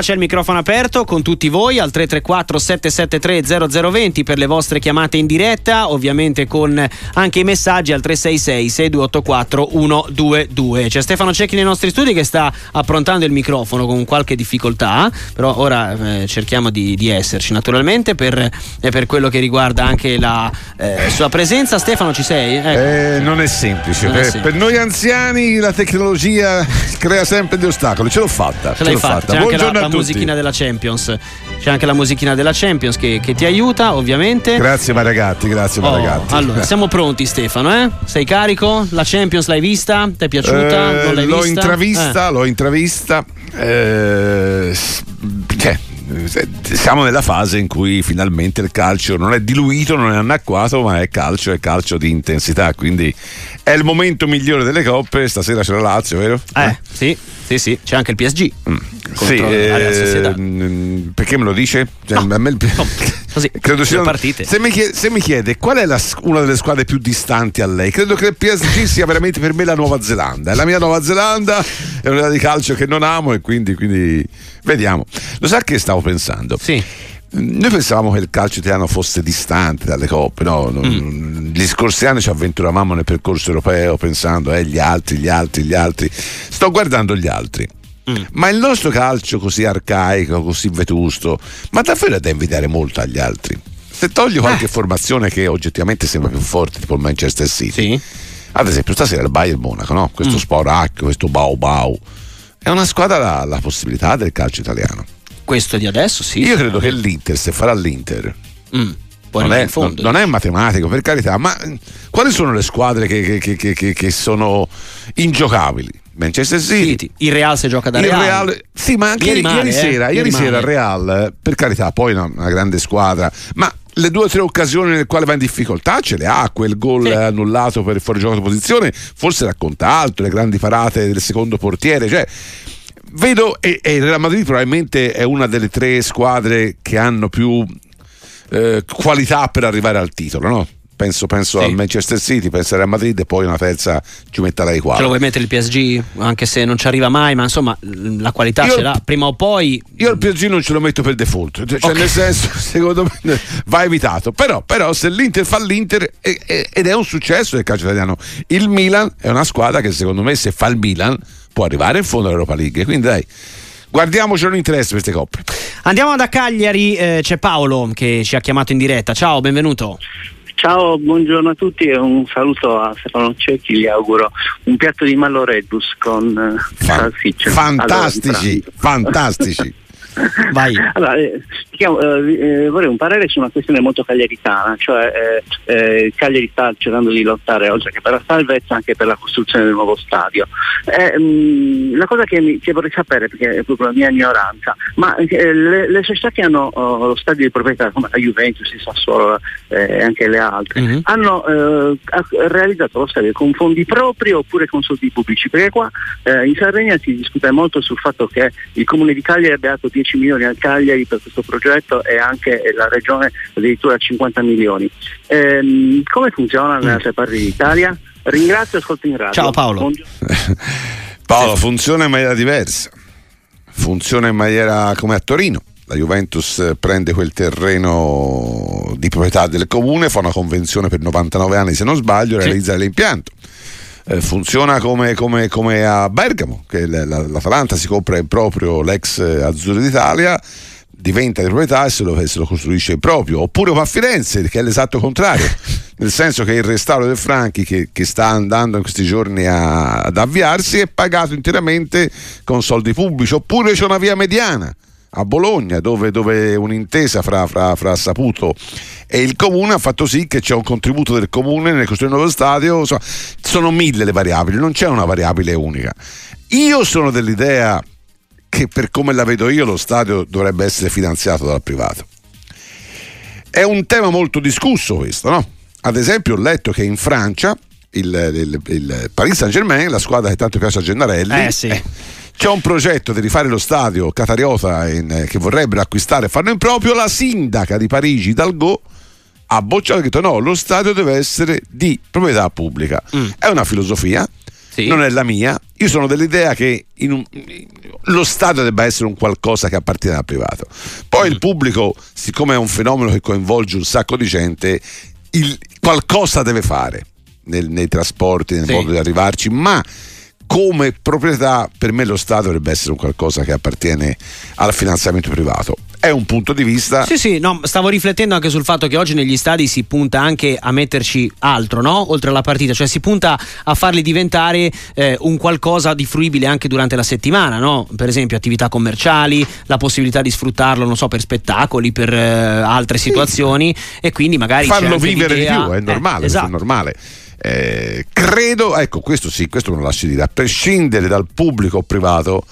C'è il microfono aperto con tutti voi al 334 773 0020 per le vostre chiamate in diretta, ovviamente con anche i messaggi al 366 6284 122. C'è Stefano Cecchi nei nostri studi che sta approntando il microfono con qualche difficoltà, però ora eh, cerchiamo di, di, esserci naturalmente per, eh, per, quello che riguarda anche la eh, sua presenza. Stefano ci sei? Ecco. Eh, non è semplice, non per, è semplice. per, noi anziani la tecnologia crea sempre degli ostacoli, ce l'ho fatta. Ce l'hai fatta. fatta. Buongiorno la musichina della Champions. C'è anche la musichina della Champions che, che ti aiuta, ovviamente. Grazie Maragatti, grazie oh, Maragatti. Allora, siamo pronti Stefano, eh? Sei carico? La Champions l'hai vista? Ti è piaciuta? Eh, non l'hai l'ho vista? Intravista, eh. L'ho intravista, eh, cioè, siamo nella fase in cui finalmente il calcio non è diluito, non è annacquato, ma è calcio, è calcio di intensità. Quindi è il momento migliore delle coppe. Stasera c'è la Lazio, vero? Eh, eh? sì, sì, sì, c'è anche il PSG. Mm. Sì, eh, perché me lo dice? Cioè, no, a me il... no, così, credo sia partite. Se mi, chiede, se mi chiede qual è la, una delle squadre più distanti a lei, credo che il PSG sia veramente per me la Nuova Zelanda. È la mia Nuova Zelanda, è un'età di calcio che non amo e quindi, quindi vediamo. Lo sa che stavo pensando? Sì. Noi pensavamo che il calcio italiano fosse distante dalle coppe, no? mm. gli scorsi anni ci avventuravamo nel percorso europeo pensando eh, gli altri, gli altri, gli altri. Sto guardando gli altri. Mm. Ma il nostro calcio così arcaico, così vetusto, ma davvero è da invidiare molto agli altri. Se togli qualche eh. formazione che oggettivamente sembra più forte, tipo il Manchester City, sì. ad esempio stasera il Bayern Monaco, no? questo mm. Sporacchio, questo Bau Bau, è una squadra alla possibilità del calcio italiano questo di adesso, sì. Io credo che l'Inter, se farà l'Inter, mm, non, è, non, non, è, matematico, per carità, ma quali sono le squadre che, che, che, che sono ingiocabili? Manchester City. City. Il Real se gioca da Real. Real. Sì, ma anche ieri, male, ieri sera, eh? ieri, ieri sera Real, per carità, poi una, una, grande squadra, ma le due o tre occasioni nelle quali va in difficoltà ce le ha, quel gol sì. annullato per il fuorigioco di posizione, forse racconta altro, le grandi parate del secondo portiere, cioè vedo e, e il Real Madrid probabilmente è una delle tre squadre che hanno più eh, qualità per arrivare al titolo, no? Penso, penso sì. al Manchester City, penso al Real Madrid e poi una terza ci metterei qua. Ce lo vuoi mettere il PSG? Anche se non ci arriva mai, ma insomma la qualità io, ce l'ha prima o poi. Io il PSG non ce lo metto per default, cioè okay. nel senso, secondo me va evitato. Però, però se l'Inter fa l'Inter ed è un successo del calcio italiano, il Milan è una squadra che secondo me se fa il Milan può arrivare in fondo all'Europa League. Quindi dai. Guardiamoci, non interessa queste coppe. Andiamo da Cagliari, eh, c'è Paolo che ci ha chiamato in diretta. Ciao, benvenuto. Ciao, buongiorno a tutti e un saluto a Stefano Cecchi, gli auguro un piatto di Malloreddus con eh, salsiccia. Fantastici, fantastici. Vai. Allora, eh, eh, vorrei un parere su una questione molto cagliaritana, cioè eh, eh, Cagliari sta cercando di lottare oltre che per la salvezza anche per la costruzione del nuovo stadio. Eh, mh, la cosa che, mi, che, vorrei sapere, perché è proprio la mia ignoranza, ma eh, le, le, società che hanno oh, lo stadio di proprietà, come la Juventus, il Sassuolo e anche le altre, mm-hmm. hanno realizzato lo stadio con fondi propri oppure con soldi pubblici? Perché qua in Sardegna si discute molto sul fatto che il comune di Cagliari abbia dato 10 milioni al Cagliari per questo progetto e anche la regione addirittura 50 milioni. Ehm, come funziona nelle altre parti d'Italia? Ringrazio e ascolto in radio. Ciao Paolo. Paolo, funziona in maniera diversa. Funziona in maniera come a Torino. La Juventus prende quel terreno di proprietà del comune, fa una convenzione per 99 anni se non sbaglio, sì. realizza l'impianto eh, funziona come, come, come, a Bergamo, che l'Atalanta si compra in proprio l'ex Azzurro d'Italia diventa di proprietà e se lo, se lo, costruisce proprio oppure come a Firenze che è l'esatto contrario nel senso che il restauro del Franchi che, che sta andando in questi giorni a, ad avviarsi è pagato interamente con soldi pubblici oppure c'è una via mediana a Bologna, dove, dove un'intesa fra, fra, fra, Saputo e il comune ha fatto sì che c'è un contributo del comune nel costruire un nuovo stadio. Insomma, sono mille le variabili, non c'è una variabile unica. Io sono dell'idea che per come la vedo io lo stadio dovrebbe essere finanziato dal privato. È un tema molto discusso questo, no? Ad esempio ho letto che in Francia il, il, il Paris Saint Germain, la squadra che tanto piace a Gennarelli, eh sì. eh, c'è un progetto di rifare lo stadio Catariota in, eh, che vorrebbero acquistare e farlo in proprio. La sindaca di Parigi, Dalgo, ha bocciato e ha detto no, lo stadio deve essere di proprietà pubblica. Mm. È una filosofia, sì. non è la mia. Io sono dell'idea che un, lo Stato debba essere un qualcosa che appartiene al privato. Poi il mm. pubblico, siccome è un fenomeno che coinvolge un sacco di gente, il, qualcosa deve fare nel, nei trasporti, nel sì. modo di arrivarci, ma come proprietà per me lo Stato dovrebbe essere un qualcosa che appartiene al finanziamento privato è un punto di vista. Sì, sì, no, stavo riflettendo anche sul fatto che oggi negli stadi si punta anche a metterci altro, no? Oltre alla partita, cioè si punta a farli diventare eh, un qualcosa di fruibile anche durante la settimana, no? Per esempio attività commerciali, la possibilità di sfruttarlo, non so, per spettacoli, per eh, altre situazioni sì. e quindi magari farlo vivere l'idea... di più, è normale, eh, esatto. è normale. Eh, credo, ecco, questo sì, questo me lo lasci dire, a prescindere dal pubblico o privato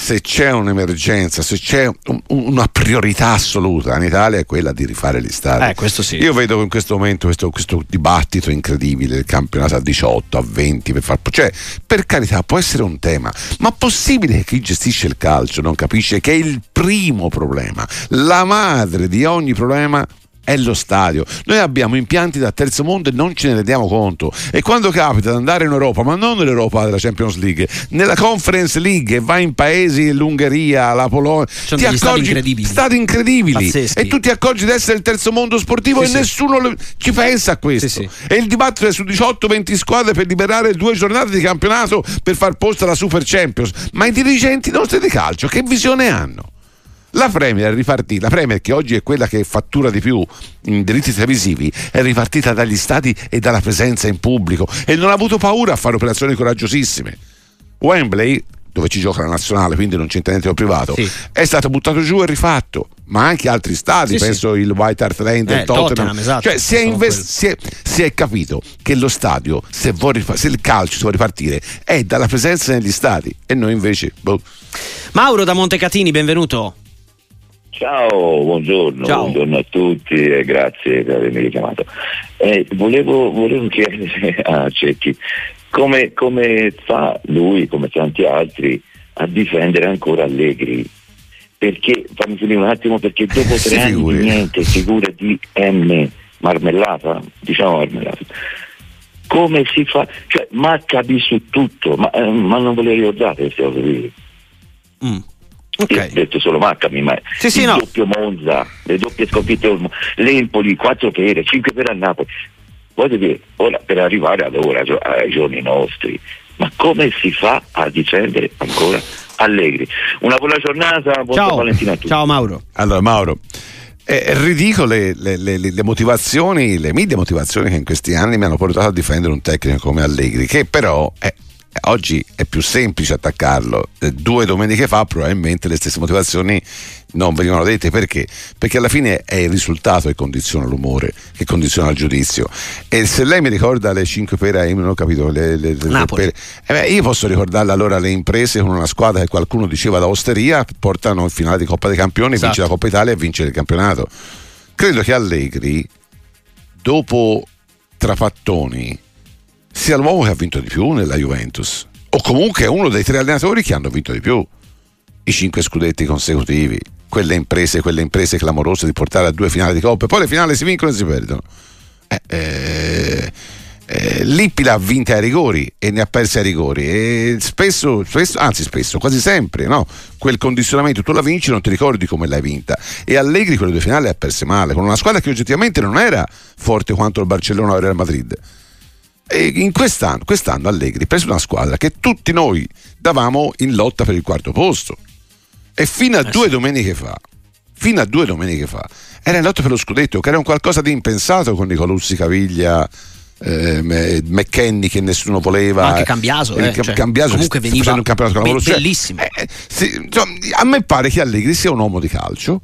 se c'è un'emergenza, se c'è un, una priorità assoluta in Italia è quella di rifare gli stadi. Eh, sì. Io vedo in questo momento questo, questo, dibattito incredibile del campionato a 18, a 20, per far... cioè per carità può essere un tema, ma possibile che chi gestisce il calcio non capisce che è il primo problema, la madre di ogni problema è lo stadio. Noi abbiamo impianti da terzo mondo e non ce ne rendiamo conto. E quando capita di andare in Europa, ma non nell'Europa della Champions League, nella Conference League e vai in paesi, l'Ungheria, la Polonia, ti accorgi stati incredibili. stati incredibili. E tu ti accorgi di essere il terzo mondo sportivo sì, e sì. nessuno ci pensa a questo. Sì, e il dibattito è su 18-20 squadre per liberare due giornate di campionato per far posto alla Super Champions. Ma i dirigenti nostri di calcio che visione hanno? La Premier è ripartita, la Premier che oggi è quella che fattura di più in diritti televisivi, è ripartita dagli stati e dalla presenza in pubblico e non ha avuto paura a fare operazioni coraggiosissime. Wembley, dove ci gioca la nazionale, quindi non c'entra niente privato, sì. è stato buttato giù e rifatto, ma anche altri stati, sì, penso sì. il White Hart Lane eh, Tottenham. Tottenham esatto, cioè, si è, invest- si, è, si è, capito che lo stadio, se, rifa- se, il calcio si vuole ripartire, è dalla presenza negli stati e noi invece... Boh. Mauro da Montecatini, benvenuto. Ciao, buongiorno, Ciao. buongiorno, a tutti e grazie per avermi richiamato. Eh, volevo, volevo, chiedere a Cecchi come, come, fa lui, come tanti altri, a difendere ancora Allegri. Perché, fammi finire un attimo, perché dopo tre anni niente, figura di M, marmellata, diciamo marmellata, come si fa? Cioè, Maccabi su tutto, ma, eh, ma non ve le ricordate queste cose qui? Mm. Okay. detto solo Maccami, ma sì, il sì, no. doppio Monza, le doppie sconfitte, l'Empoli, quattro pere, cinque pere a Napoli. Voglio dire, ora per arrivare ad ora, ai giorni nostri, ma come si fa a difendere ancora Allegri? Una buona giornata, buon Ciao. Valentina a tutti. Ciao Mauro. Allora Mauro, è ridicole le, le, le, motivazioni, le mille motivazioni che in questi anni mi hanno portato a difendere un tecnico come Allegri, che però è Oggi è più semplice attaccarlo. Eh, due domeniche fa probabilmente le stesse motivazioni non venivano dette perché? Perché alla fine è il risultato che condiziona l'umore, che condiziona il giudizio. E se lei mi ricorda le 5 pere, io non ho capito le, le, le pere, eh beh, io posso ricordarle allora le imprese con una squadra che qualcuno diceva da osteria, portano in finale di Coppa dei Campioni, esatto. vince la Coppa Italia e vince il campionato. Credo che Allegri, dopo Trapattoni, sia l'uomo che ha vinto di più nella Juventus. O comunque è uno dei tre allenatori che hanno vinto di più. I cinque scudetti consecutivi. Quelle imprese, quelle imprese clamorose di portare a due finali di coppe. Poi le finali si vincono e si perdono. Eh, eh, eh, Lippi l'ha vinta ai rigori e ne ha perse ai rigori. E spesso, spesso anzi spesso, quasi sempre no? quel condizionamento tu la vinci non ti ricordi come l'hai vinta. E Allegri quelle due finali ha perse male con una squadra che oggettivamente non era forte quanto il Barcellona o il Real Madrid e in quest'anno, quest'anno Allegri ha preso una squadra che tutti noi davamo in lotta per il quarto posto. E fino a eh due sì. domeniche fa, fino a due domeniche fa, era in lotta per lo scudetto, che era un qualcosa di impensato con Nicolussi Caviglia. Eh, McKenny che nessuno voleva Ma anche Cambiaso, eh, cioè, Cambiaso comunque veniva un campionato be- bellissimo eh, sì, cioè, a me pare che Allegri sia un uomo di calcio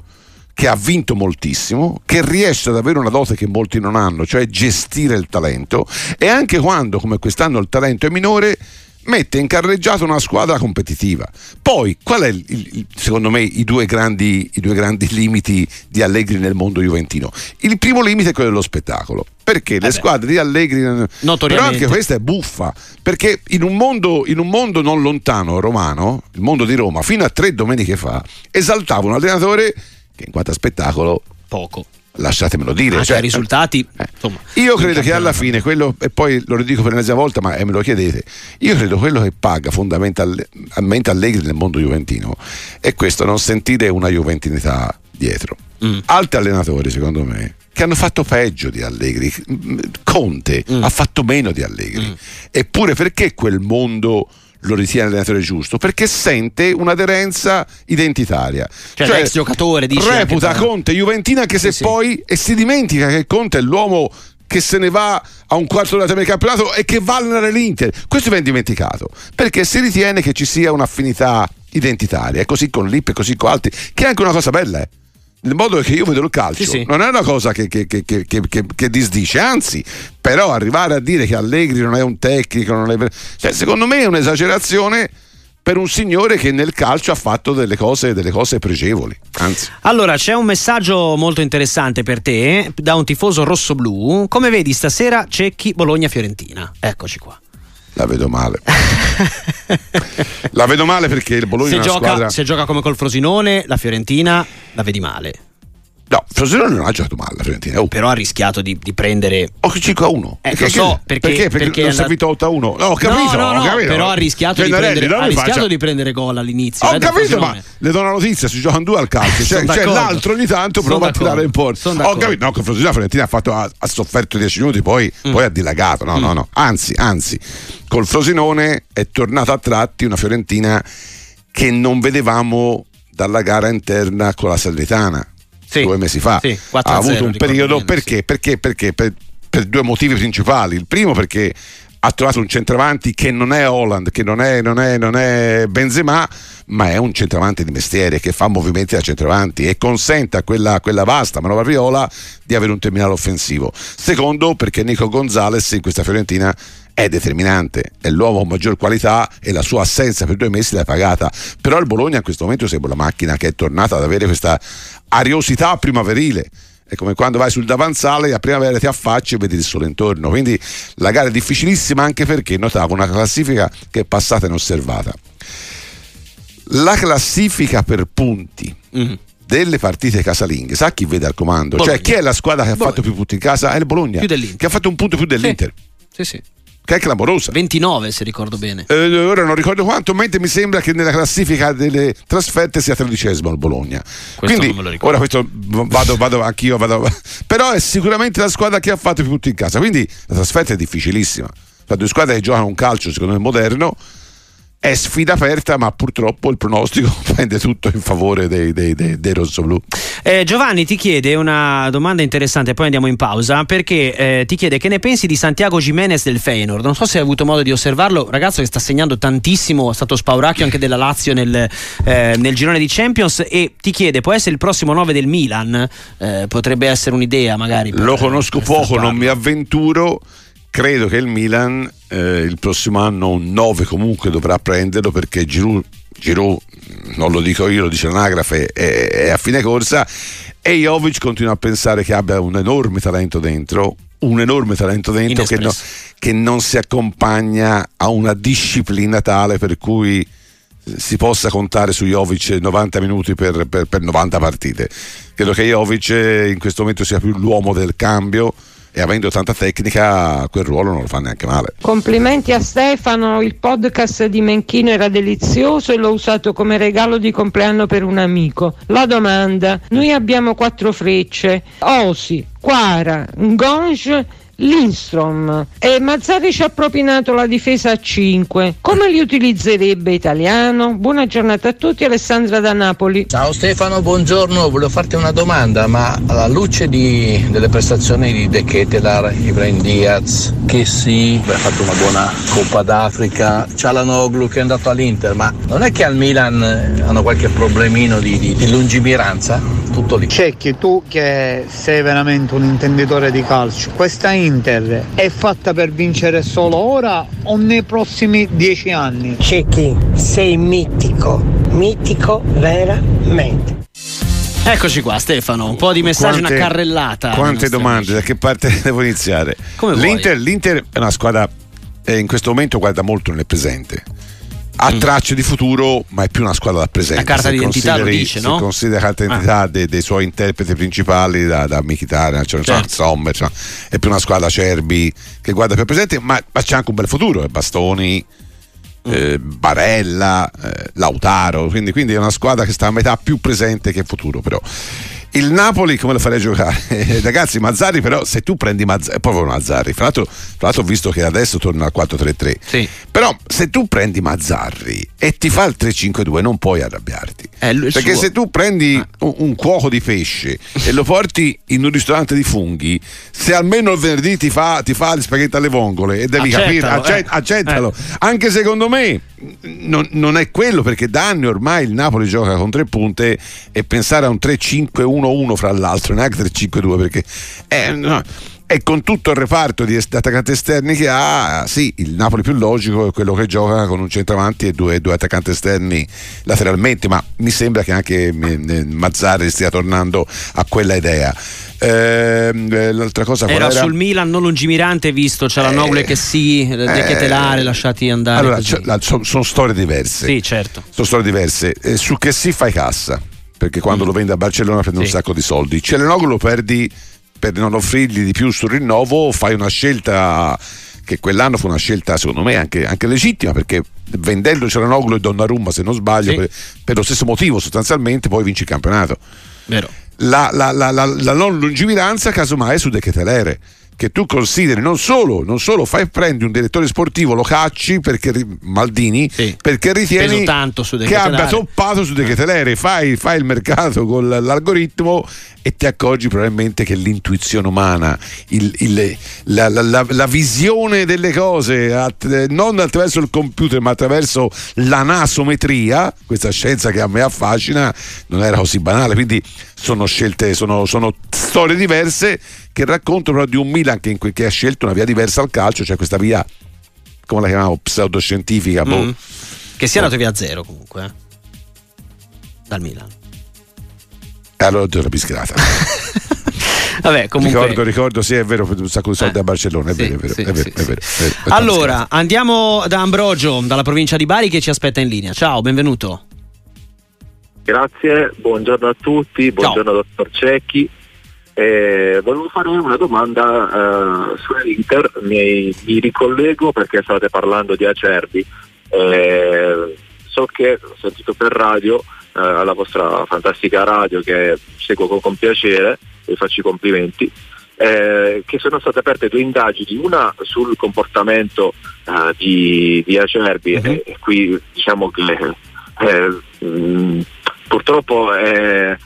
che ha vinto moltissimo, che riesce ad avere una dote che molti non hanno, cioè gestire il talento e anche quando come quest'anno il talento è minore mette in carreggiata una squadra competitiva. Poi, qual è il, secondo me i due, grandi, i due, grandi, limiti di Allegri nel mondo juventino? Il primo limite è quello dello spettacolo. Perché eh le beh. squadre di Allegri, però anche questa è buffa, perché in un, mondo, in un mondo non lontano romano, il mondo di Roma, fino a tre domeniche fa, esaltava un allenatore che in quanto a spettacolo poco lasciatemelo dire. Anche cioè, i risultati. Eh, io credo che alla fine quello, e poi lo ridico per l'ennesima volta, ma eh, me lo chiedete, io credo quello che paga fondamentalmente Allegri nel mondo juventino è questo, non sentire una juventinità dietro. Mm. Altri allenatori, secondo me, che hanno fatto peggio di Allegri. Conte mm. ha fatto meno di Allegri. Mm. Eppure perché quel mondo lo ritiene allenatore giusto? Perché sente un'aderenza identitaria. Cioè, cioè l'ex giocatore dice reputa Conte Juventina anche se sì, poi sì. e si dimentica che Conte è l'uomo che se ne va a un quarto d'ora del campionato e che va a allenare l'Inter. Questo viene dimenticato perché si ritiene che ci sia un'affinità identitaria, è così con Lip e così con altri, che è anche una cosa bella. Eh nel modo che io vedo il calcio, sì, sì. non è una cosa che, che, che, che, disdice, anzi, però arrivare a dire che Allegri non è un tecnico, è... Cioè, secondo me è un'esagerazione per un signore che nel calcio ha fatto delle cose, delle cose pregevoli. Anzi. Allora, c'è un messaggio molto interessante per te da un tifoso rosso-blu. Come vedi stasera Cecchi Bologna-Fiorentina? Eccoci qua. La vedo male. la vedo male perché il Bologna se gioca, squadra... Se gioca come col Frosinone, la Fiorentina la vedi male. No, Frosinone non ha giocato male la Fiorentina. Oh. Però ha rischiato di, di prendere. Oh, 5 a 1. Eh, lo so, perché, perché, perché, perché non è vinto 8 a 1. No, ho capito, no, no, ho capito. Però ha rischiato, di prendere, ha rischiato di prendere, gol all'inizio. Ho eh, capito, ma le do una notizia: si giocano due al calcio. Cioè, cioè l'altro ogni tanto prova a tirare in porta. Ho capito, no, con Frosinone la Fiorentina ha, fatto, ha, ha sofferto 10 minuti, poi, mm. poi ha dilagato. No, mm. no, no. Anzi, anzi, col Frosinone è tornata a tratti una Fiorentina che non vedevamo dalla gara interna con la Salernitana sì, due mesi fa, sì, ha avuto un periodo perché? Perché? Perché? Per, per due motivi principali. Il primo perché ha trovato un centravanti che non è Holland, che non è, non è, non è Benzema, ma è un centravanti di mestiere che fa movimenti da centravanti e consente a quella, quella vasta manovra viola di avere un terminale offensivo. Secondo, perché Nico Gonzalez in questa Fiorentina è determinante, è l'uomo con maggior qualità e la sua assenza per due mesi l'ha pagata. Però il Bologna in questo momento sembra una macchina che è tornata ad avere questa ariosità primaverile. È come quando vai sul davanzale a primavera ti affacci e vedi il sole intorno. Quindi la gara è difficilissima anche perché notavo una classifica che è passata inosservata. La classifica per punti. Mm delle partite casalinghe, sa chi vede al comando? Cioè, Bologna. Cioè, chi è la squadra che ha Bologna. fatto più punti in casa? È il Bologna. Che ha fatto un punto più dell'Inter. Sì, sì. sì che è clamorosa. 29 se ricordo bene. Eh, ora non ricordo quanto, mentre mi sembra che nella classifica delle trasferte sia tredicesimo il Bologna. Questo Quindi ora questo vado, vado anch'io, vado, però è sicuramente la squadra che ha fatto più punti in casa. Quindi la trasferta è difficilissima. Sono due squadre che giocano un calcio secondo me moderno è sfida aperta, ma purtroppo il pronostico prende tutto in favore dei, dei, dei, dei rossoblù. Eh, Giovanni ti chiede una domanda interessante, poi andiamo in pausa, perché eh, ti chiede che ne pensi di Santiago Jimenez del Feyenoord. Non so se hai avuto modo di osservarlo, ragazzo che sta segnando tantissimo, è stato spauracchio anche della Lazio nel, eh, nel girone di Champions e ti chiede, può essere il prossimo 9 del Milan? Eh, potrebbe essere un'idea magari. Per, Lo conosco poco, non mi avventuro credo che il Milan eh, il prossimo anno un 9 comunque dovrà prenderlo perché Giroud, Giroud non lo dico io, lo dice l'anagrafe, è, è a fine corsa e Jovic continua a pensare che abbia un enorme talento dentro un enorme talento dentro che, no, che, non si accompagna a una disciplina tale per cui si possa contare su Jovic 90 minuti per, per, per 90 partite. Credo che Jovic in questo momento sia più l'uomo del cambio e avendo tanta tecnica quel ruolo non lo fa neanche male. Complimenti a Stefano, il podcast di Menchino era delizioso e l'ho usato come regalo di compleanno per un amico. La domanda, noi abbiamo quattro frecce, Osi, Quara, Gonge Lindstrom. E Mazzari ci ha propinato la difesa a 5 come li utilizzerebbe Italiano? buona giornata a tutti Alessandra da Napoli. Ciao Stefano buongiorno. Volevo farti una domanda ma alla luce di, delle prestazioni di De Ketelar Ibrahim Diaz che sì ha fatto una buona Coppa d'Africa Cialanoglu che è andato all'Inter ma non è che al Milan hanno qualche problemino di, di, di lungimiranza? tutto lì. Cecchi tu che sei veramente un intenditore di calcio questa in Inter è fatta per vincere solo ora o nei prossimi dieci anni? Cecchi, sei mitico, mitico veramente. Eccoci qua Stefano, un po' di messaggi, quante, una carrellata. Quante domande, amici. da che parte devo iniziare? L'Inter, L'Inter, è una squadra, eh, in questo momento guarda molto nel presente ha mm. tracce di futuro, ma è più una squadra da presente. La carta d'identità lo dice, no? considera la carta d'identità ah. dei, dei, suoi interpreti principali, da, da Mkhitaryan, cioè, certo. Sommer, cioè, è più una squadra Cerbi che guarda più presente, ma, ma c'è anche un bel futuro, eh, Bastoni. Mm. Eh, Barella, eh, Lautaro, quindi, quindi è una squadra che sta a metà più presente che futuro però. Il Napoli come lo farei giocare? Eh, ragazzi, Mazzari però se tu prendi Mazzari, proprio Mazzarri, fra l'altro, fra l'altro ho visto che adesso torna al 4-3-3, sì. però se tu prendi Mazzarri e ti fa il 3-5-2 non puoi arrabbiarti, perché suo. se tu prendi ah. un, un, cuoco di pesce e lo porti in un ristorante di funghi, se almeno il venerdì ti fa, ti fa gli spaghetti alle vongole e devi accettalo, capire, accett- eh. accettalo, eh. anche secondo me non, non, è quello perché da anni ormai il Napoli gioca con tre punte e pensare a un 3-5-1-1 fra l'altro, neanche 3-5-2 perché è, no, e con tutto il reparto di attaccanti esterni che ha, sì, il Napoli più logico è quello che gioca con un centravanti e due, due attaccanti esterni lateralmente, ma mi sembra che anche Mazzarri stia tornando a quella idea. Ehm, eh, l'altra cosa era, era? sul Milan non lungimirante visto c'è la Noble eh, che sì De eh, lasciati andare allora sono, sono storie diverse. Sì certo. Sono storie diverse. Eh, su che si fai cassa perché quando mm. lo vende a Barcellona prende sì. un sacco di soldi Celenoglu lo perdi per non offrirgli di più sul rinnovo fai una scelta che quell'anno fu una scelta secondo me anche, anche legittima perché vendendo Celenoglu e Donnarumma se non sbaglio sì. per, per, lo stesso motivo sostanzialmente poi vinci il campionato vero la, la, la, la non lungimiranza casomai su De Ketelere che tu consideri non solo, non solo fai prendi un direttore sportivo, lo cacci perché Maldini sì. perché ritieni che abbia toppato su De Ketelere, fai, fai il mercato con l'algoritmo e ti accorgi probabilmente che l'intuizione umana, il, il, la, la, la, la, visione delle cose, non attraverso il computer ma attraverso la nasometria, questa scienza che a me affascina, non era così banale. Quindi sono scelte, sono, sono storie diverse che raccontano di un Milan che, che, ha scelto una via diversa al calcio, cioè questa via, come la chiamiamo, pseudoscientifica. Boh. Mm. Che sia andato via a zero comunque, eh? dal Milan. Allora te la bisgrata. Vabbè, comunque... ricordo, ricordo, sì, è vero, un sacco di soldi eh, a Barcellona, è, sì, vero, è, vero, sì, è, vero, sì, è, vero, è vero, Allora, andiamo da Ambrogio, dalla provincia di Bari, che ci aspetta in linea. Ciao, benvenuto. Grazie, buongiorno a tutti, buongiorno Ciao. dottor Cecchi. Eh, volevo fare una domanda eh, sull'Inter, mi, mi, ricollego perché state parlando di Acerbi. Eh, so che ho sentito per radio eh, alla vostra fantastica radio che seguo con, con piacere, vi faccio i complimenti, eh, che sono state aperte due indagini, una sul comportamento eh, di, di, Acerbi uh-huh. e, e, qui diciamo che eh, mh, purtroppo eh,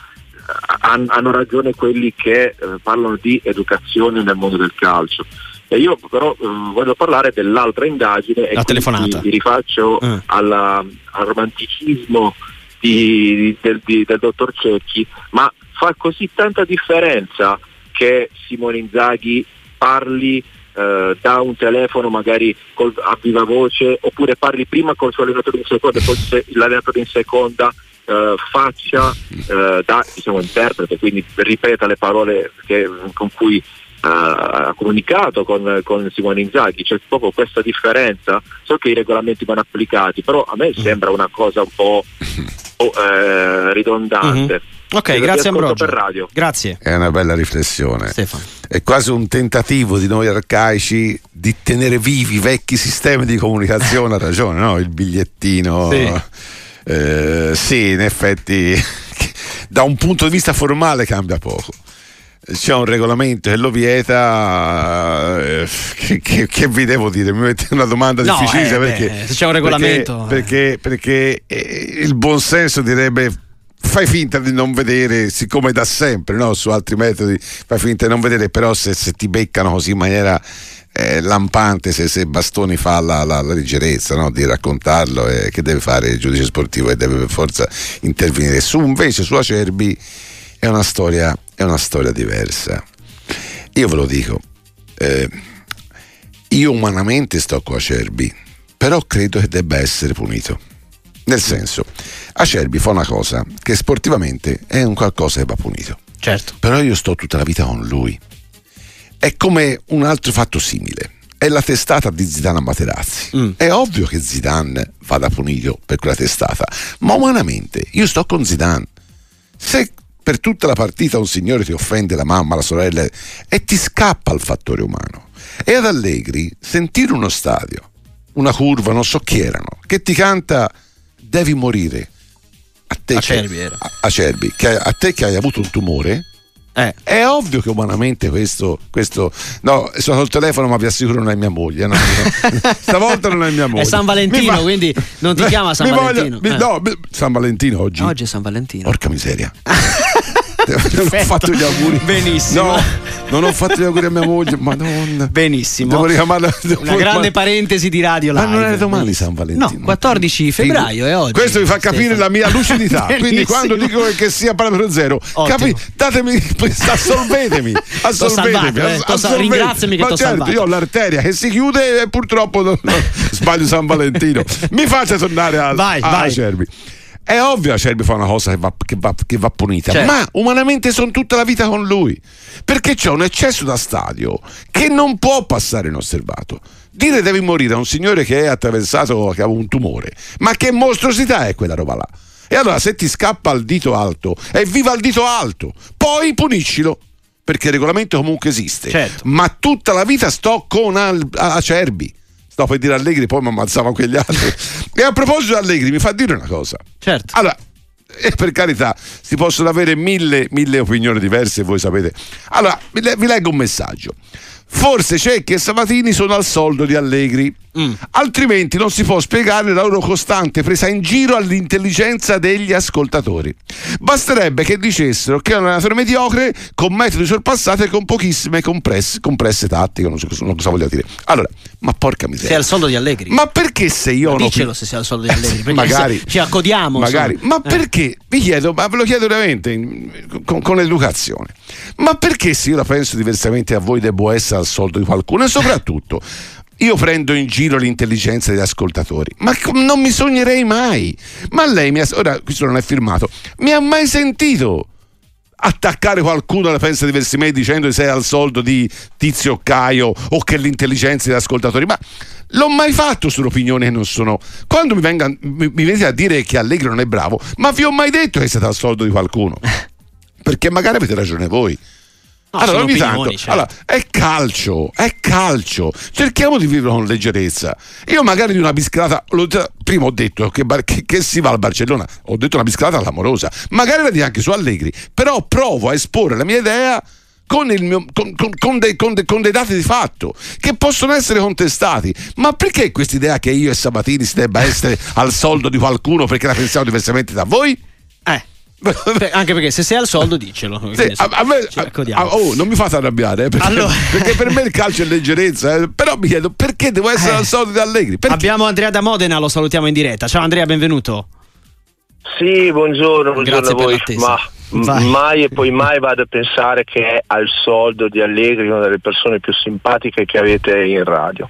hanno ragione quelli che eh, parlano di educazione nel mondo del calcio. E io però eh, voglio parlare dell'altra indagine La e mi rifaccio mm. alla, al romanticismo di, del, di, del dottor Cecchi, ma fa così tanta differenza che Simone Inzaghi parli eh, da un telefono magari col, a viva voce oppure parli prima col suo allenatore in seconda e poi l'allenatore in seconda eh, faccia eh, da diciamo, interprete, quindi ripeta le parole che, con cui ha comunicato con, con Simone Inzaghi, c'è proprio questa differenza, so che i regolamenti vanno applicati, però a me sembra una cosa un po' oh, eh, ridondante. Mm-hmm. Ok, grazie Ambrogio. Grazie. È una bella riflessione. Stefano. È quasi un tentativo di noi arcaici di tenere vivi i vecchi sistemi di comunicazione, ha ragione, no? Il bigliettino. Sì. Eh, sì, in effetti da un punto di vista formale cambia poco. C'è un regolamento che lo vieta eh, che, che, che, vi devo dire? Mi mette una domanda no, difficile eh, perché beh, se c'è un regolamento perché, perché, perché eh, il buonsenso direbbe fai finta di non vedere siccome da sempre no? su altri metodi fai finta di non vedere però se, se ti beccano così in maniera eh, lampante se, se, Bastoni fa la, la, la leggerezza no? di raccontarlo eh, che deve fare il giudice sportivo e deve per forza intervenire su invece su Acerbi è una storia, è una storia diversa. Io ve lo dico, eh, io umanamente sto con Acerbi, però credo che debba essere punito. Nel senso, Acerbi fa una cosa che sportivamente è un qualcosa che va punito. Certo. Però io sto tutta la vita con lui. È come un altro fatto simile. è la testata di Zidane a Materazzi. Mm. È ovvio che Zidane vada punito per quella testata, ma umanamente io sto con Zidane. Se per tutta la partita un signore ti offende la mamma, la sorella e ti scappa il fattore umano. E ad Allegri sentire uno stadio, una curva, non so chi erano, che ti canta devi morire. A te, Acerbi, che, a, Acerbi, che a te che hai avuto un tumore, eh. È ovvio che umanamente questo, questo no, sono al telefono, ma vi assicuro non è mia moglie. No, no. Stavolta non è mia moglie. È San Valentino, fa... quindi non ti chiama San Valentino. Voglio, eh. No, San Valentino oggi. Oggi è San Valentino. Porca miseria. non ho fatto gli auguri. Benissimo. No, non ho fatto gli auguri a mia moglie. Madonna. Benissimo. Devo richiamarla. Devo Una grande ma... parentesi di radio live. Ma non è domani San Valentino. No, 14 febbraio è oggi. Questo vi fa capire Stefano. la mia lucidità. Quindi quando dico che sia parametro zero, capi, datemi, assolvetemi. Assolvetemi. Eh. Ass- ringraziami che ti ho certo, salvato. Io ho l'arteria che si chiude e purtroppo non, non, sbaglio San Valentino. Mi faccia tornare a, vai, a, vai. a Cerbi. È ovvio che Acerbi fa una cosa che va, che va, che va punita, certo. ma umanamente sono tutta la vita con lui. Perché c'è un eccesso da stadio che non può passare inosservato. Dire devi morire a un signore che è attraversato, che ha un tumore, ma che mostruosità è quella roba là? E allora se ti scappa il dito alto, evviva il dito alto, poi puniscilo perché il regolamento comunque esiste. Certo. Ma tutta la vita sto con Acerbi per dire Allegri, poi mi ammazzava quegli altri. e a proposito di Allegri, mi fa dire una cosa. Certo. Allora, e per carità, si possono avere mille, mille opinioni diverse, voi sapete. Allora, vi, vi leggo un messaggio. Forse Cecchi e Sabatini sono al soldo di Allegri. Mm. Altrimenti non si può spiegare la loro costante presa in giro all'intelligenza degli ascoltatori. Basterebbe che dicessero che è un allenatore mediocre con metodi sorpassati e con pochissime compresse, compresse tattiche, non so, cosa voglio dire. Allora, ma porca miseria. Sei al soldo di Allegri. Ma perché se io non. Dicelo se sei al soldo di Allegri. magari. ci accodiamo. Magari. Insomma. Ma eh. perché? Vi chiedo, ma ve lo chiedo veramente con, con educazione. Ma perché se io la penso diversamente a voi devo essere al soldo di qualcuno? E soprattutto io prendo in giro l'intelligenza degli ascoltatori, ma non mi sognerei mai. Ma lei mi ha, ora questo non è firmato, mi ha mai sentito attaccare qualcuno la pensa diversi me dicendo che sei al soldo di Tizio Caio o che l'intelligenza degli ascoltatori, ma l'ho mai fatto sull'opinione che non sono. Quando mi, venga, mi, mi venite a dire che Allegri non è bravo, ma vi ho mai detto che siete al soldo di qualcuno? Perché magari avete ragione voi. No, allora, ogni tanto, certo. allora, è calcio, è calcio. Cerchiamo di vivere con leggerezza. Io magari di una biscalata, prima ho detto che, che, che, si va al Barcellona, ho detto una biscalata all'amorosa, magari la dico anche su Allegri, però provo a esporre la mia idea con, mio, con, con, con, dei, dei, con, dei, dati di fatto che possono essere contestati. Ma perché questa idea che io e Sabatini si debba essere al soldo di qualcuno perché la pensiamo diversamente da voi? Anche perché se sei al soldo dicelo. Sì, a, a me, a, oh, non mi fate arrabbiare, eh, perché, allora... perché, per me il calcio è leggerezza. Eh, però mi chiedo perché devo essere eh. al soldo di Allegri? Perché? Abbiamo Andrea da Modena, lo salutiamo in diretta. Ciao Andrea, benvenuto. Sì, buongiorno, buongiorno Grazie a voi. Vai. mai e poi mai vado a pensare che è al soldo di Allegri una delle persone più simpatiche che avete in radio.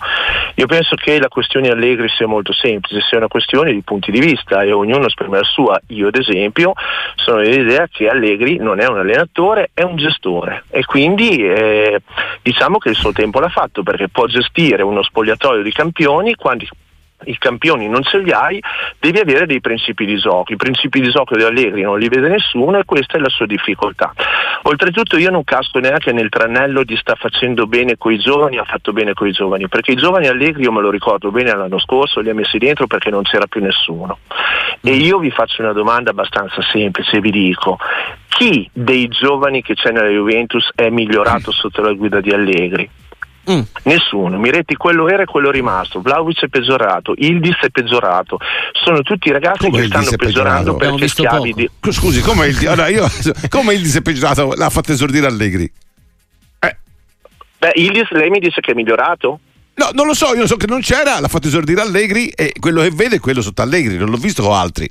Io penso che la questione Allegri sia molto semplice, sia una questione di punti di vista e ognuno esprime la sua. Io ad esempio sono dell'idea che Allegri non è un allenatore, è un gestore e quindi eh, diciamo che il suo tempo l'ha fatto perché può gestire uno spogliatoio di campioni quando i campioni non ce li hai, devi avere dei principi di gioco. I principi di gioco di Allegri non li vede nessuno e questa è la sua difficoltà. Oltretutto io non casco neanche nel tranello di sta facendo bene coi giovani, ha fatto bene coi giovani, perché i giovani Allegri io me lo ricordo bene l'anno scorso, li ha messi dentro perché non c'era più nessuno. E io vi faccio una domanda abbastanza semplice, vi dico, chi dei giovani che c'è nella Juventus è migliorato sotto la guida di Allegri? Mm. Nessuno, Miretti quello era e quello rimasto, Vlaovic è peggiorato, Ildis è peggiorato, sono tutti ragazzi come che stanno peggiorando perché schiavi di... Scusi, come Ildis, allora io, come Ildis è peggiorato? L'ha fatto esordire Allegri? Eh. Beh, Ildis lei mi dice che è migliorato? No, non lo so, io so che non c'era, l'ha fatto esordire Allegri e quello che vede è quello sotto Allegri, non l'ho visto con altri.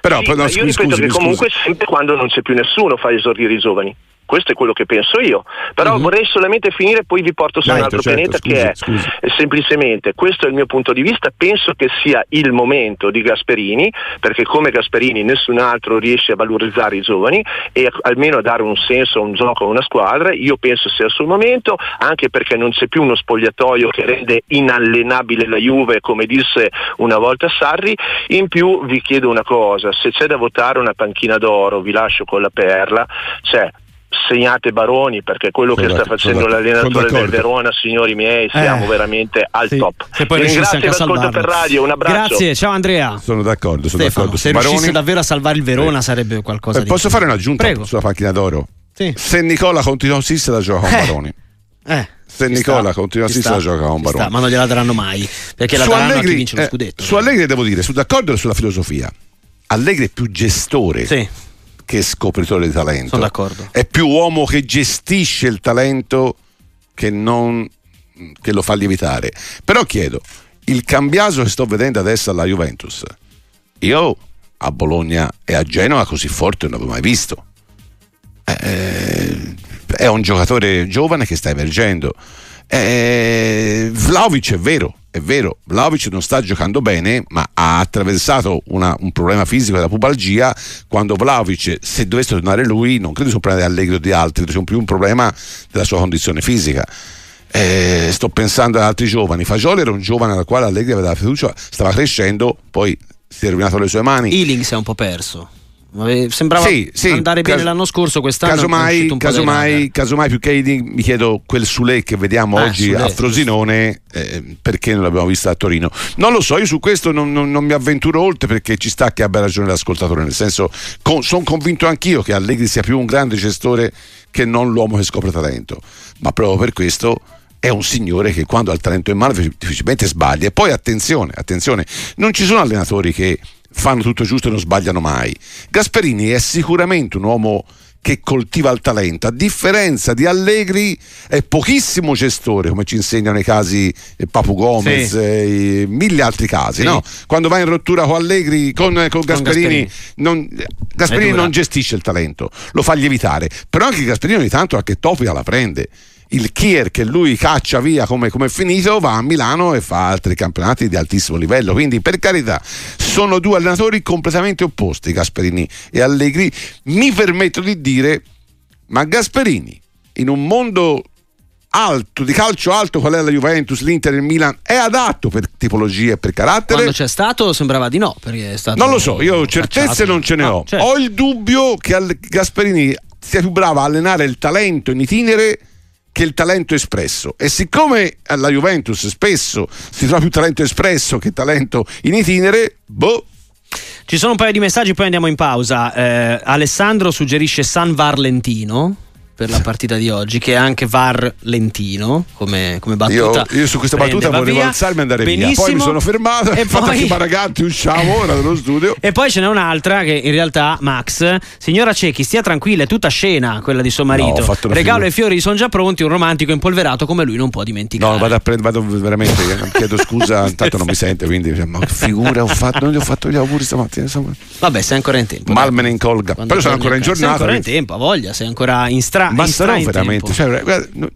Però, sì, no, io scusi, ripeto scusi, che comunque scusi. sempre quando non c'è più nessuno fa esordire i giovani. Questo è quello che penso io. Però mm-hmm. vorrei solamente finire, poi vi porto su Dai, un altro certo, pianeta scusi, che è scusi. semplicemente, questo è il mio punto di vista, penso che sia il momento di Gasperini, perché come Gasperini nessun altro riesce a valorizzare i giovani e almeno a dare un senso a un gioco, a una squadra, io penso sia il suo momento, anche perché non c'è più uno spogliatoio che rende inallenabile la Juve, come disse una volta Sarri, in più vi chiedo una cosa, se c'è da votare una panchina d'oro, vi lascio con la perla, c'è segnate Baroni perché quello sono che sta facendo l'allenatore del Verona signori miei siamo eh, veramente al sì. top. se poi ringrazio l'ascolto per radio un abbraccio. Grazie ciao Andrea. Sono d'accordo, sono Stefano, d'accordo. se Baroni. riuscisse davvero a salvare il Verona eh. sarebbe qualcosa eh, di posso fare un'aggiunta Prego. sulla panchina d'oro? Sì. se Nicola continuasse la gioca con eh. Baroni. Eh. Se Nicola continua a la gioca con Baroni. ma non gliela daranno mai perché la su daranno Allegri, a chi vince lo scudetto. su Allegri devo dire sono d'accordo sulla filosofia. Allegri è più gestore. Sì che scopritore di talento. Sono d'accordo. È più uomo che gestisce il talento che non che lo fa lievitare. Però chiedo, il cambiaso che sto vedendo adesso alla Juventus, io a Bologna e a Genova così forte non l'avevo mai visto. Eh, è un giocatore giovane che sta emergendo. Eh, Vlaovic è vero, è vero, Vlaovic non sta giocando bene, ma ha attraversato una, un problema fisico della pubalgia. Quando Vlaovic, se dovesse tornare lui, non credo sia un problema di Allegri o di altri, sia più un problema della sua condizione fisica. Eh, sto pensando ad altri giovani. Fagioli era un giovane al quale Allegri aveva la fiducia, stava crescendo, poi si è rovinato le sue mani. Ealing si è un po' perso. Sembrava sì, sì, andare bene cas- l'anno scorso, quest'anno casomai, casomai, casomai più che mi chiedo quel Sule che vediamo ah, oggi Sule, a Frosinone eh, perché non l'abbiamo vista a Torino. Non lo so, io su questo non, non, non mi avventuro oltre perché ci sta che abbia ragione l'ascoltatore nel senso, con, sono convinto anch'io che Allegri sia più un grande gestore che non l'uomo che scopre talento. Ma proprio per questo è un signore che quando ha il talento in mano difficilmente sbaglia. E poi attenzione, attenzione non ci sono allenatori che fanno tutto giusto e non sbagliano mai. Gasperini è sicuramente un uomo che coltiva il talento, a differenza di Allegri è pochissimo gestore, come ci insegnano i casi eh, Papu Gomez sì. e mille altri casi. Sì. No? Quando va in rottura con Allegri, con, eh, con Gasperini, Gasperini, non, Gasperini non gestisce il talento, lo fa lievitare, però anche Gasperini ogni tanto anche Topia la prende il Kier che lui caccia via come, come, è finito va a Milano e fa altri campionati di altissimo livello quindi per carità sono due allenatori completamente opposti Gasperini e Allegri mi permetto di dire ma Gasperini in un mondo alto, di calcio alto qual è la Juventus, l'Inter, il Milan è adatto per tipologia e per carattere? Quando c'è stato sembrava di no, perché è stato Non lo so, io certezze non ce ne no, ho. Certo. Ho il dubbio che Gasperini sia più bravo a allenare il talento in itinere che il talento espresso e siccome alla Juventus spesso si trova più talento espresso che talento in itinere, boh. Ci sono un paio di messaggi, poi andiamo in pausa. Eh, Alessandro suggerisce San Varlentino per la partita di oggi, che è anche VAR lentino come, come battuta. Io, io, su questa battuta volevo via. alzarmi e andare Benissimo. via. Poi mi sono fermato e poi Baraganti usciamo ora dallo studio. E poi ce n'è un'altra che in realtà, Max, signora Cecchi, stia tranquilla, è tutta scena quella di suo marito. No, Regalo e fiori sono già pronti, un romantico impolverato come lui non può dimenticare. No, vado a prendere, vado veramente, chiedo scusa, intanto non mi sente, quindi ma figura ho fatto, non gli ho fatto gli auguri stamattina. Insomma. Vabbè, sei ancora in tempo. Mal me ne incolga. Però sono ancora in giornata. Sei ancora in tempo, a voglia, sei ancora in strada ma sarà veramente. Cioè,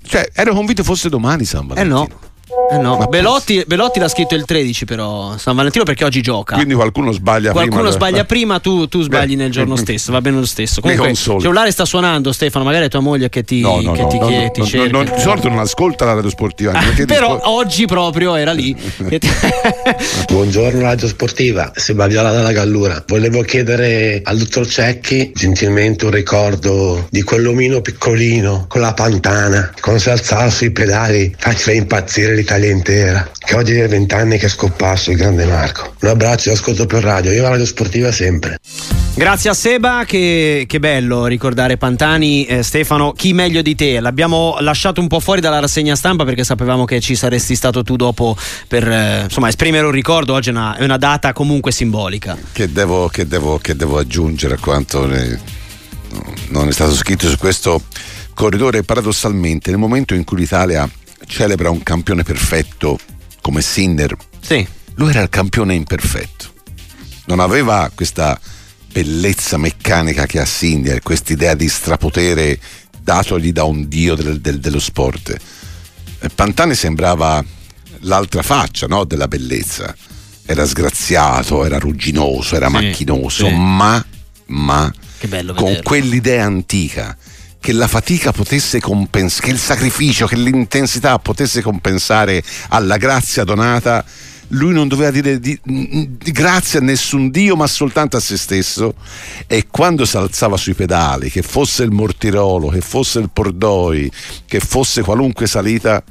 cioè, ero convinto fosse domani San Valentino. Eh no. Eh no. Belotti, Belotti, l'ha scritto il 13 però San Valentino perché oggi gioca. Quindi qualcuno sbaglia qualcuno prima. Qualcuno sbaglia prima, tu, tu sbagli nel giorno stesso, va bene lo stesso. Comunque il cellulare sta suonando Stefano, magari è tua moglie che ti, no, no, che no, ti, no, che ti cerca. No, di solito non ascolta la radio sportiva. però dispo... oggi proprio era lì. Buongiorno Radio Sportiva, Sebaviola dalla Gallura. Volevo chiedere al dottor Cecchi gentilmente un ricordo di quell'omino piccolino con la pantana, quando si alzava sui pedali faceva impazzire l'Italia intera, che oggi è vent'anni che è scomparso il grande Marco. Un abbraccio ascolto per radio, io la radio sportiva sempre. Grazie a Seba, che, che bello ricordare Pantani. Eh, Stefano, chi meglio di te? L'abbiamo lasciato un po' fuori dalla rassegna stampa perché sapevamo che ci saresti stato tu dopo per eh, insomma, esprimere un ricordo. Oggi è una, è una data comunque simbolica. Che devo, che devo, che devo aggiungere a quanto ne, non è stato scritto su questo corridore? Paradossalmente, nel momento in cui l'Italia celebra un campione perfetto come Sinner, sì. lui era il campione imperfetto. Non aveva questa bellezza meccanica che ha Sinner, questa idea di strapotere datogli da un dio del, del, dello sport. Eh, Pantani sembrava l'altra faccia no, della bellezza. Era sgraziato, era rugginoso, era sì, macchinoso, sì. ma, ma con quell'idea antica che la fatica potesse compensare, che il sacrificio, che l'intensità potesse compensare alla grazia donata, lui non doveva dire di, di grazie a nessun Dio ma soltanto a se stesso. E quando si alzava sui pedali, che fosse il Mortirolo, che fosse il Pordoi, che fosse qualunque salita,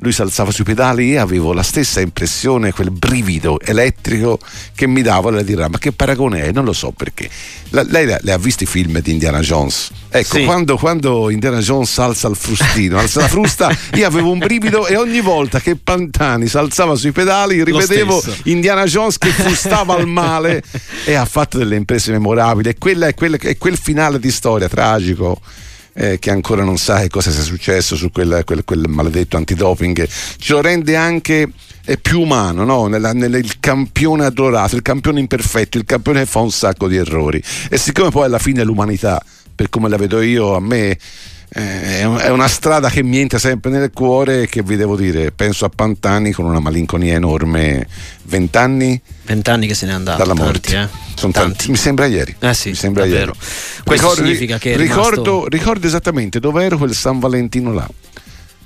lui si alzava sui pedali e avevo la stessa impressione, quel brivido elettrico che mi dava lei dirà ma che paragone è? Non lo so perché. La, lei le ha visto i film di Indiana Jones. Ecco, sì. quando, quando, Indiana Jones alza il frustino, alza la frusta, io avevo un brivido e ogni volta che Pantani si alzava sui pedali rivedevo Indiana Jones che frustava al male e ha fatto delle imprese memorabili. E, quella è, quella, è quel finale di storia tragico eh, che ancora non sa cosa sia successo su quel, quel, quel maledetto antidoping, ce lo rende anche eh, più umano, no? Nella, nel campione adorato, il campione imperfetto, il campione che fa un sacco di errori. E siccome poi alla fine l'umanità, per come la vedo io, a me eh, è una strada che mi entra sempre nel cuore e che vi devo dire, penso a Pantani con una malinconia enorme, vent'anni? Vent'anni che se n'è andato. Dalla morte. Tanti, eh? Sono tanti. tanti. Mi sembra ieri. Eh sì, mi sembra davvero. ieri. Questo ricordo, significa che ricordo, ricordo esattamente dove ero quel San Valentino là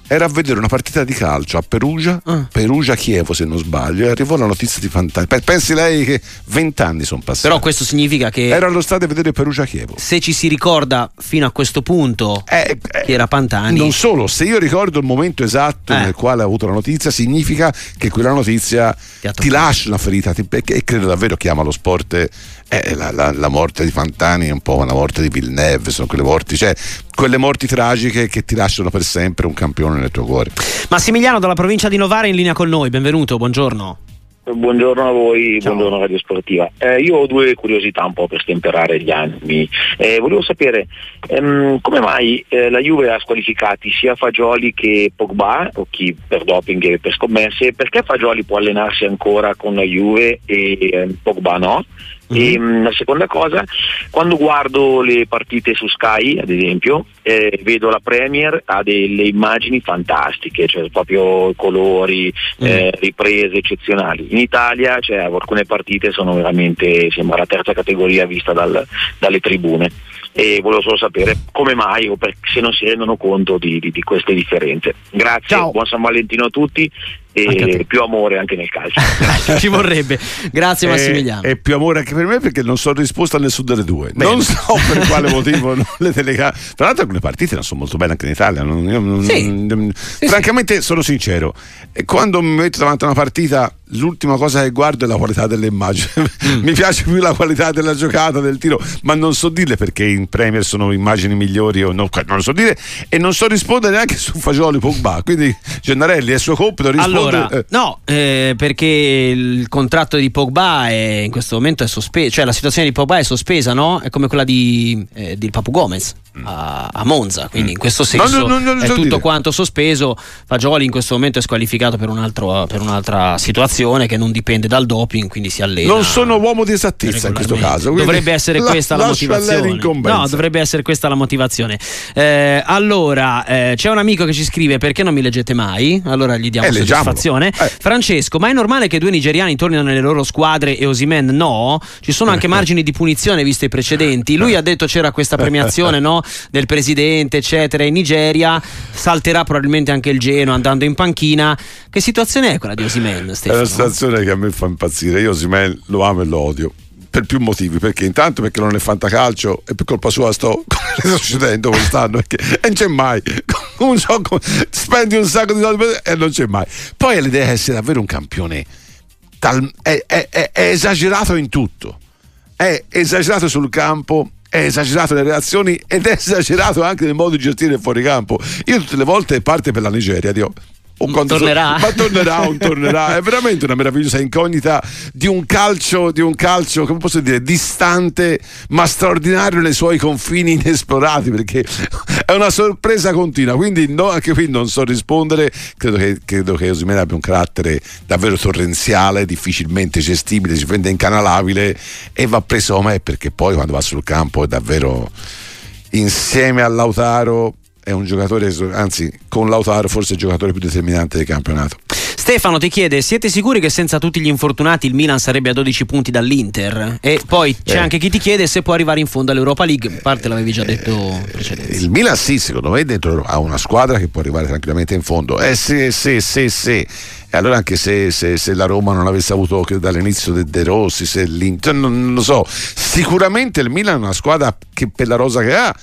era a vedere una partita di calcio a Perugia, ah. Perugia-Chievo se non sbaglio, e arrivò la notizia di fantastica. Pensi lei che vent'anni sono passati. Però questo significa che... Era allo stadio a vedere Perugia-Chievo. Se ci si ricorda fino a questo punto eh, eh, che era Pantani... Non solo, se io ricordo il momento esatto eh. nel quale ha avuto la notizia, significa che quella notizia ti, ti lascia una ferita ti, e credo davvero che ama lo sport eh, la, la, la, morte di Fantani è un po' una morte di Villeneuve, sono quelle morti, cioè quelle morti tragiche che ti lasciano per sempre un campione nel tuo cuore. Massimiliano dalla provincia di Novara in linea con noi, benvenuto, buongiorno. Buongiorno a voi, Ciao. buongiorno Radio Sportiva. Eh, io ho due curiosità un po' per stemperare gli anni. Eh, volevo sapere ehm, come mai eh, la Juve ha squalificati sia Fagioli che Pogba, o chi per doping e per scommesse, perché Fagioli può allenarsi ancora con la Juve e ehm, Pogba no? Mm-hmm. E mh, la seconda cosa, quando guardo le partite su Sky, ad esempio, eh, vedo la Premier ha delle immagini fantastiche, cioè proprio colori, mm. eh, riprese eccezionali. In Italia cioè, alcune partite sono veramente, sembra la terza categoria vista dal, dalle tribune e volevo solo sapere come mai o per, se non si rendono conto di, di, di queste differenze. Grazie, Ciao. buon San Valentino a tutti e più amore anche nel calcio. Ci vorrebbe. Grazie Massimiliano. E, e, più amore anche per me perché non sono risposto a nessuna delle due. Bene. Non so per quale motivo le telecamere. Tra l'altro alcune partite non sono molto belle anche in Italia. Non, io, sì. non, sì, francamente sì. sono sincero. Quando mi metto davanti a una partita l'ultima cosa che guardo è la qualità delle immagini. Mm. Mi piace più la qualità della giocata, del tiro, ma non so dire perché in Premier sono immagini migliori o no, non lo so dire e non so rispondere neanche su Fagioli Pogba. Quindi Gennarelli è il suo compito rispondere. Allora, eh. no, eh, perché il contratto di Pogba è, in questo momento è sospeso, cioè la situazione di Pogba è sospesa, no? È come quella di, eh, di Papu Gomez a, a, Monza, quindi in questo senso no, no, no, è tutto dire. quanto sospeso. Fagioli in questo momento è squalificato per, un altro, per un'altra situazione che non dipende dal doping, quindi si allena. Non sono uomo di esattezza in questo caso. Dovrebbe essere la, questa la motivazione. No, dovrebbe essere questa la motivazione. Eh, allora, eh, c'è un amico che ci scrive perché non mi leggete mai? Allora gli diamo eh, soddisfazione. Eh. Francesco, ma è normale che due nigeriani tornino nelle loro squadre e Osimen no? Ci sono anche margini di punizione visto i precedenti. Lui ha detto c'era questa premiazione, no? Del presidente, eccetera, in Nigeria. Salterà probabilmente anche il Geno andando in panchina. Che situazione è quella di Osimen? È una situazione che a me fa impazzire. Io Osimen lo amo e lo odio per più motivi perché intanto perché non è fantacalcio e per colpa sua sto succedendo quest'anno perché e non c'è mai un gioco, spendi un sacco di soldi e non c'è mai poi l'idea di essere davvero un campione tal, è, è, è, è esagerato in tutto è esagerato sul campo è esagerato nelle reazioni ed è esagerato anche nel modo di gestire il fuoricampo. Io tutte le volte parte per la Nigeria, Dio un tornerà. ma tornerà, un tornerà. È veramente una meravigliosa incognita di un calcio, di un calcio, come posso dire, distante, ma straordinario nei suoi confini inesplorati, perché è una sorpresa continua. Quindi no, anche qui non so rispondere. Credo che, credo che Osimene abbia un carattere davvero torrenziale, difficilmente gestibile, sicuramente incanalabile e va preso a me perché poi quando va sul campo è davvero insieme a Lautaro è un giocatore, anzi con Lautaro forse il giocatore più determinante del campionato. Stefano ti chiede, siete sicuri che senza tutti gli infortunati il Milan sarebbe a 12 punti dall'Inter? E poi c'è eh. anche chi ti chiede se può arrivare in fondo all'Europa League, in parte l'avevi già detto eh, precedentemente. Il Milan sì, secondo me dentro ha una squadra che può arrivare tranquillamente in fondo. Eh sì, sì, sì, sì. E allora anche se, se, se, la Roma non avesse avuto dall'inizio De, De Rossi, se l'Inter, non, non lo so, sicuramente il Milan è una squadra che per la rosa che ha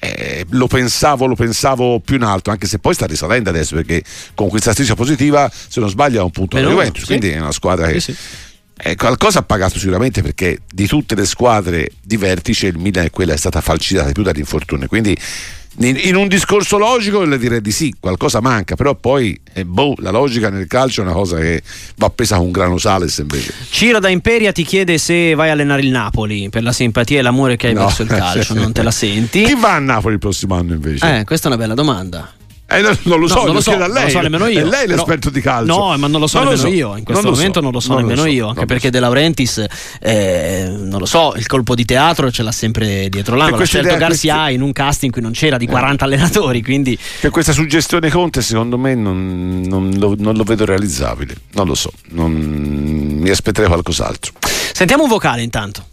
eh, lo, pensavo, lo pensavo più in alto, anche se poi sta risalendo adesso perché con questa striscia positiva, se non sbaglio, ha un punto alla Juventus, sì. quindi è una squadra che... Sì, sì. Eh, qualcosa ha pagato sicuramente perché di tutte le squadre di vertice il Milan è quella che è stata falciata più dagli infortuni quindi in, un discorso logico le direi di sì, qualcosa manca, però poi eh, boh, la logica nel calcio è una cosa che va presa con un grano sales invece. Ciro da Imperia ti chiede se vai a allenare il Napoli per la simpatia e l'amore che hai no. verso il calcio, non te la senti? Chi va a Napoli il prossimo anno invece? Eh, questa è una bella domanda. Eh, non, non, lo so, no, non lo so, lei. Non lo so nemmeno io. È lei l'esperto di calcio. No, ma non lo so non nemmeno lo so. io. In questo momento so. non lo so nemmeno so. io. Anche perché De Laurentiis, eh, non lo so, il colpo di teatro ce l'ha sempre dietro l'angolo. Ha scelto Garcia questi... in un cast in cui non c'era di 40 eh. allenatori. Quindi... Per questa suggestione Conte, secondo me, non, non, lo, non lo vedo realizzabile. Non lo so. mi aspetterei qualcos'altro. Sentiamo un vocale intanto.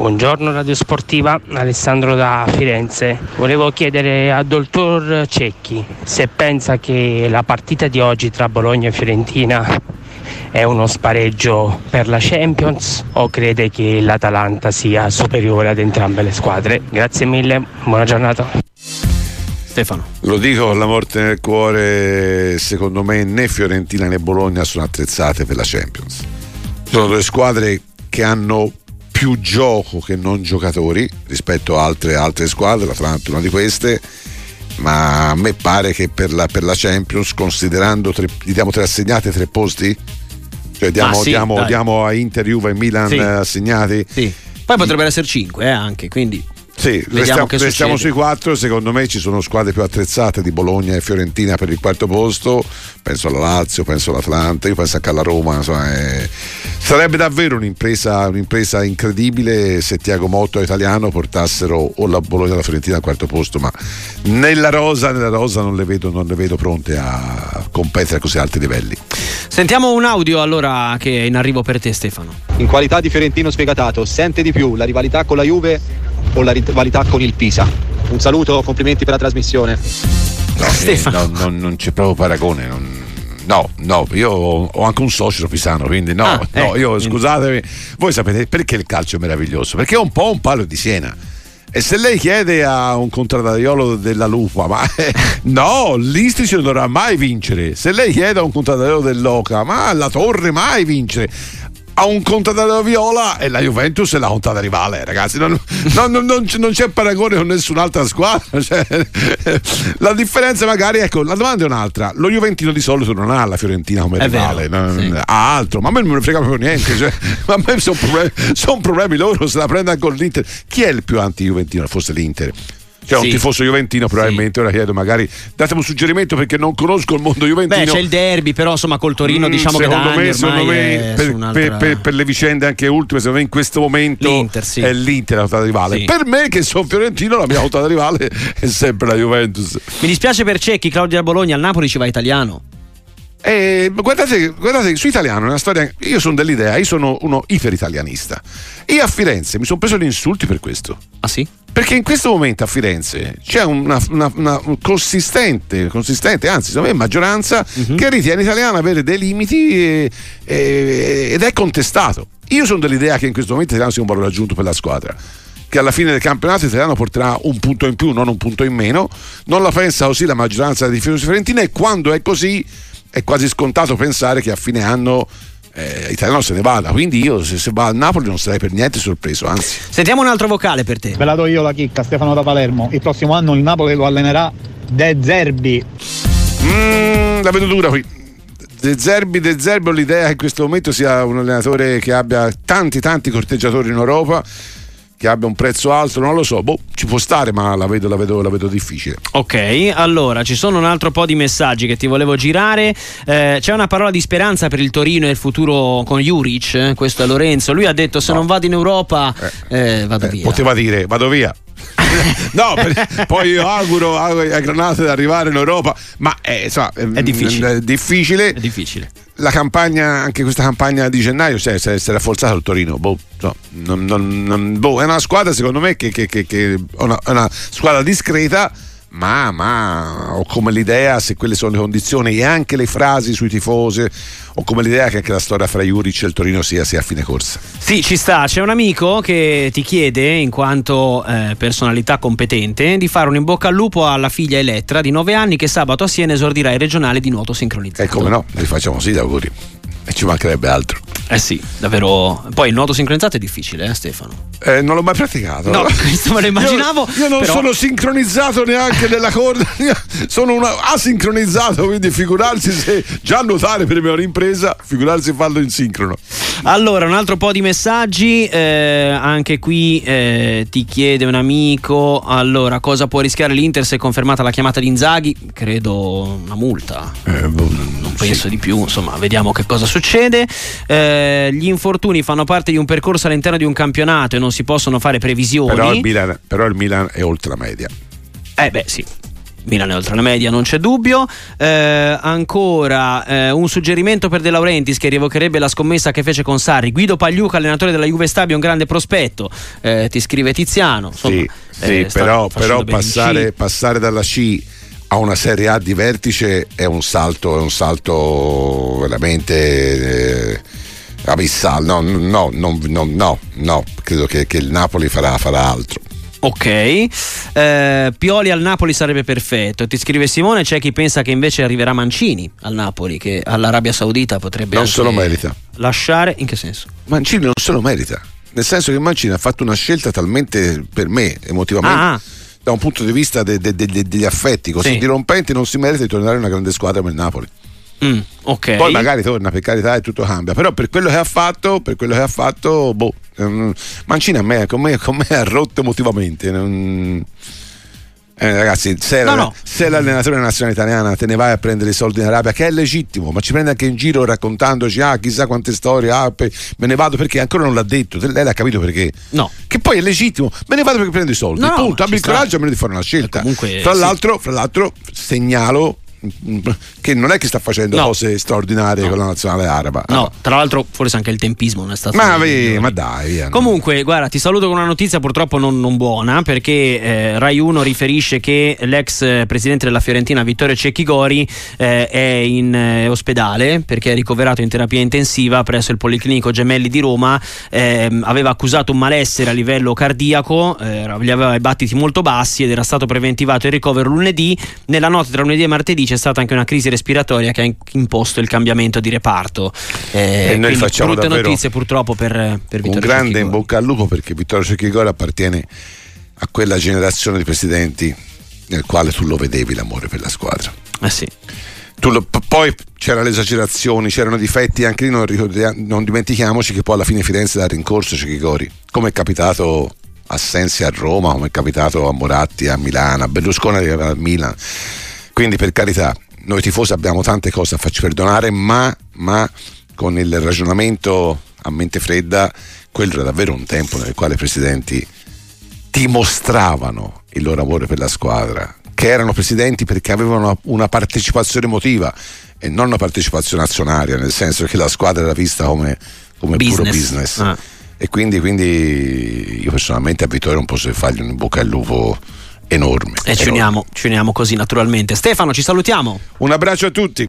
Buongiorno Radio Sportiva, Alessandro da Firenze. Volevo chiedere al dottor Cecchi se pensa che la partita di oggi tra Bologna e Fiorentina è uno spareggio per la Champions o crede che l'Atalanta sia superiore ad entrambe le squadre? Grazie mille, buona giornata. Stefano. Lo dico con la morte nel cuore, secondo me né Fiorentina né Bologna sono attrezzate per la Champions. Sono due squadre che hanno più gioco che non giocatori rispetto a altre, altre squadre, l'Atlanta è una di queste, ma a me pare che per la, per la Champions, considerando tre, gli diamo tre assegnate, tre posti, cioè diamo, ah, sì, diamo, diamo a Inter, Juve e Milan sì. assegnati. Sì. Poi potrebbero essere cinque eh, anche, quindi sì, restiamo, restiamo sui quattro. Secondo me ci sono squadre più attrezzate di Bologna e Fiorentina per il quarto posto. Penso alla Lazio, penso all'Atlanta, io penso anche alla Roma. Insomma, è... Sarebbe davvero un'impresa, un'impresa, incredibile se Tiago Motto e Italiano portassero o la Bologna o la Fiorentina al quarto posto, ma nella rosa, nella rosa non, le vedo, non le vedo pronte a competere a così alti livelli. Sentiamo un audio allora che è in arrivo per te Stefano. In qualità di Fiorentino sfegatato, sente di più la rivalità con la Juve o la rivalità con il Pisa? Un saluto, complimenti per la trasmissione. No, eh, no non, non, c'è proprio paragone. Non, no, no, io ho anche un socio pisano, quindi no, ah, no eh, io scusatemi. Voi sapete perché il calcio è meraviglioso? Perché è un po' un palo di Siena. E se lei chiede a un contraddaiolo della Lupa, ma eh, no, l'Istrici non dovrà mai vincere. Se lei chiede a un contraddaiolo dell'Oca, ma la Torre mai vincere ha un contadino viola e la Juventus è la contata rivale, ragazzi. Non, non, non, non c'è paragone con nessun'altra squadra. Cioè, la differenza, magari, ecco, la domanda è un'altra. Lo Juventino di solito non ha la Fiorentina come è rivale, vero, sì. ha altro, ma a me non me ne frega proprio niente. Cioè, ma a me sono problemi, son problemi loro, se la prende con l'Inter. Chi è il più anti-Juventino? Forse l'Inter cioè sì. un tifoso juventino probabilmente sì. ora chiedo magari datemi un suggerimento perché non conosco il mondo juventino beh c'è il derby però insomma col Torino mm, diciamo secondo che me, secondo me per, per, per, per, le vicende anche ultime secondo me in questo momento l'Inter, sì. è l'Inter la votata rivale per me che sono fiorentino la mia votata rivale è sempre la Juventus mi dispiace per Cecchi Claudia Bologna al Napoli ci va italiano eh, guardate, guardate, su italiano è una storia. Io sono dell'idea, io sono uno iperitalianista. E a Firenze mi sono preso gli insulti per questo. Ah sì? Perché in questo momento a Firenze c'è una, una, una consistente, consistente, anzi, secondo me, maggioranza uh-huh. che ritiene italiano avere dei limiti e, e, ed è contestato. Io sono dell'idea che in questo momento italiano sia un valore aggiunto per la squadra che alla fine del campionato italiano porterà un punto in più, non un punto in meno. Non la pensa così la maggioranza dei tifosi fiorentina e quando è così è quasi scontato pensare che a fine anno eh, Italiano se ne vada. Quindi io se, se va a Napoli non sarei per niente sorpreso, anzi. Sentiamo un altro vocale per te. Ve la do io la chicca, Stefano da Palermo. Il prossimo anno il Napoli lo allenerà De Zerbi. Mm, la vedo dura qui. De Zerbi, De Zerbi ho l'idea che in questo momento sia un allenatore che abbia tanti tanti corteggiatori in Europa che abbia un prezzo alto, non lo so, boh, ci può stare, ma la vedo, la vedo, la vedo difficile. Ok, allora ci sono un altro po' di messaggi che ti volevo girare. Eh, c'è una parola di speranza per il Torino e il futuro con Juric, eh? questo è Lorenzo. Lui ha detto: Se no. non vado in Europa, eh, eh vado eh, via. Poteva dire, vado via. no, per, poi io auguro, auguro a Granata di arrivare in Europa, ma è, insomma, è difficile. È difficile. È difficile. La campagna, anche questa campagna di gennaio, cioè, si è rafforzato il Torino. Boh, no, non, non, boh, è una squadra, secondo me, che, che, che, che è una, una squadra discreta ma, ma ho come l'idea, se quelle sono le condizioni e anche le frasi sui tifosi, ho come l'idea che anche la storia fra Juric e il Torino sia, sia a fine corsa. Sì, ci sta. C'è un amico che ti chiede, in quanto eh, personalità competente, di fare un in bocca al lupo alla figlia Elettra di 9 anni che sabato a Siena esordirà il regionale di nuoto sincronizzato. E come no, li facciamo sì, auguri. E ci mancherebbe altro. Eh sì, davvero. Poi il nuoto sincronizzato è difficile, eh, Stefano? Eh, non l'ho mai praticato. No, questo me lo immaginavo. Io, io non però... sono sincronizzato neanche nella corda, sono una, asincronizzato, quindi figurarsi se già nuotare per me è un'impresa, figurarsi farlo in sincrono. Allora, un altro po' di messaggi, eh, anche qui eh, ti chiede un amico, allora, cosa può rischiare l'Inter se è confermata la chiamata di Inzaghi? Credo una multa, eh, boh, non penso sì. di più, insomma, vediamo che cosa succede. Eh, gli infortuni fanno parte di un percorso all'interno di un campionato e non si possono fare previsioni. Però il Milan, però il Milan è oltre la media. Eh beh sì, Milan è oltre la media, non c'è dubbio. Eh, ancora eh, un suggerimento per De Laurentiis che rievocherebbe la scommessa che fece con Sarri. Guido Pagliuca, allenatore della Juve Stabio, un grande prospetto. Eh, ti scrive Tiziano. Insomma, sì, sì eh, però, però passare, passare dalla C a una Serie A di vertice è un salto, è un salto veramente eh, abissale. No, no, no, no, no, no, credo che, che il Napoli farà, farà altro. Ok, eh, Pioli al Napoli sarebbe perfetto. Ti scrive Simone, c'è chi pensa che invece arriverà Mancini al Napoli, che all'Arabia Saudita potrebbe non se lo merita. lasciare. In che senso? Mancini non se lo merita, nel senso che Mancini ha fatto una scelta talmente per me emotivamente. Ah, ah. Da un punto di vista de, de, de, degli affetti così sì. dirompenti, non si merita di tornare in una grande squadra come il Napoli. Mm, okay. Poi magari torna per carità e tutto cambia, però per quello che ha fatto, per quello che ha fatto, boh, um, Mancini a me, con me, con me ha rotto emotivamente. Non... Eh, ragazzi, se, no, no. se, l'allenatore della nazionale italiana te ne vai a prendere i soldi in Arabia, che è legittimo, ma ci prende anche in giro raccontandoci, ah, chissà quante storie, ah, pe- me ne vado perché ancora non l'ha detto, lei l'ha capito perché? No. Che poi è legittimo, me ne vado perché prendo i soldi, no, punto, abbi il coraggio almeno di fare una scelta. Comunque, fra, sì. l'altro, fra l'altro, segnalo che non è che sta facendo no. cose straordinarie no. con la nazionale araba. No, tra l'altro forse anche il tempismo non è stato... Ma, ve, ma dai, via, Comunque, no. guarda, ti saluto con una notizia purtroppo non, non buona perché eh, Rai 1 riferisce che l'ex presidente della Fiorentina Vittorio Cecchigori eh, è in eh, ospedale perché è ricoverato in terapia intensiva presso il Policlinico Gemelli di Roma, ehm, aveva accusato un malessere a livello cardiaco, eh, gli aveva i battiti molto bassi ed era stato preventivato il ricovero lunedì, nella notte tra lunedì e martedì c'è stata anche una crisi respiratoria che ha imposto il cambiamento di reparto. Eh, e noi facciamo brutte notizie purtroppo per, per Vittorio Un grande in bocca al lupo perché Vittorio Cecchigori appartiene a quella generazione di presidenti nel quale tu lo vedevi l'amore per la squadra. Eh sì. Lo, poi c'erano le esagerazioni, c'erano difetti, anche lì non, non, dimentichiamoci che poi alla fine Firenze dà rincorso Cecchigori, come è capitato a Sensi a Roma, come è capitato a Moratti a Milano, a Berlusconi a Milan. Quindi per carità, noi tifosi abbiamo tante cose da farci perdonare, ma, ma con il ragionamento a mente fredda, quello era davvero un tempo nel quale i presidenti dimostravano il loro amore per la squadra, che erano presidenti perché avevano una partecipazione emotiva e non una partecipazione azionaria, nel senso che la squadra era vista come, come business. puro business. Ah. E quindi, quindi, io personalmente a Vittorio non posso fargli un bocca al lupo enorme. E ci uniamo, ci uniamo così naturalmente. Stefano, ci salutiamo. Un abbraccio a tutti.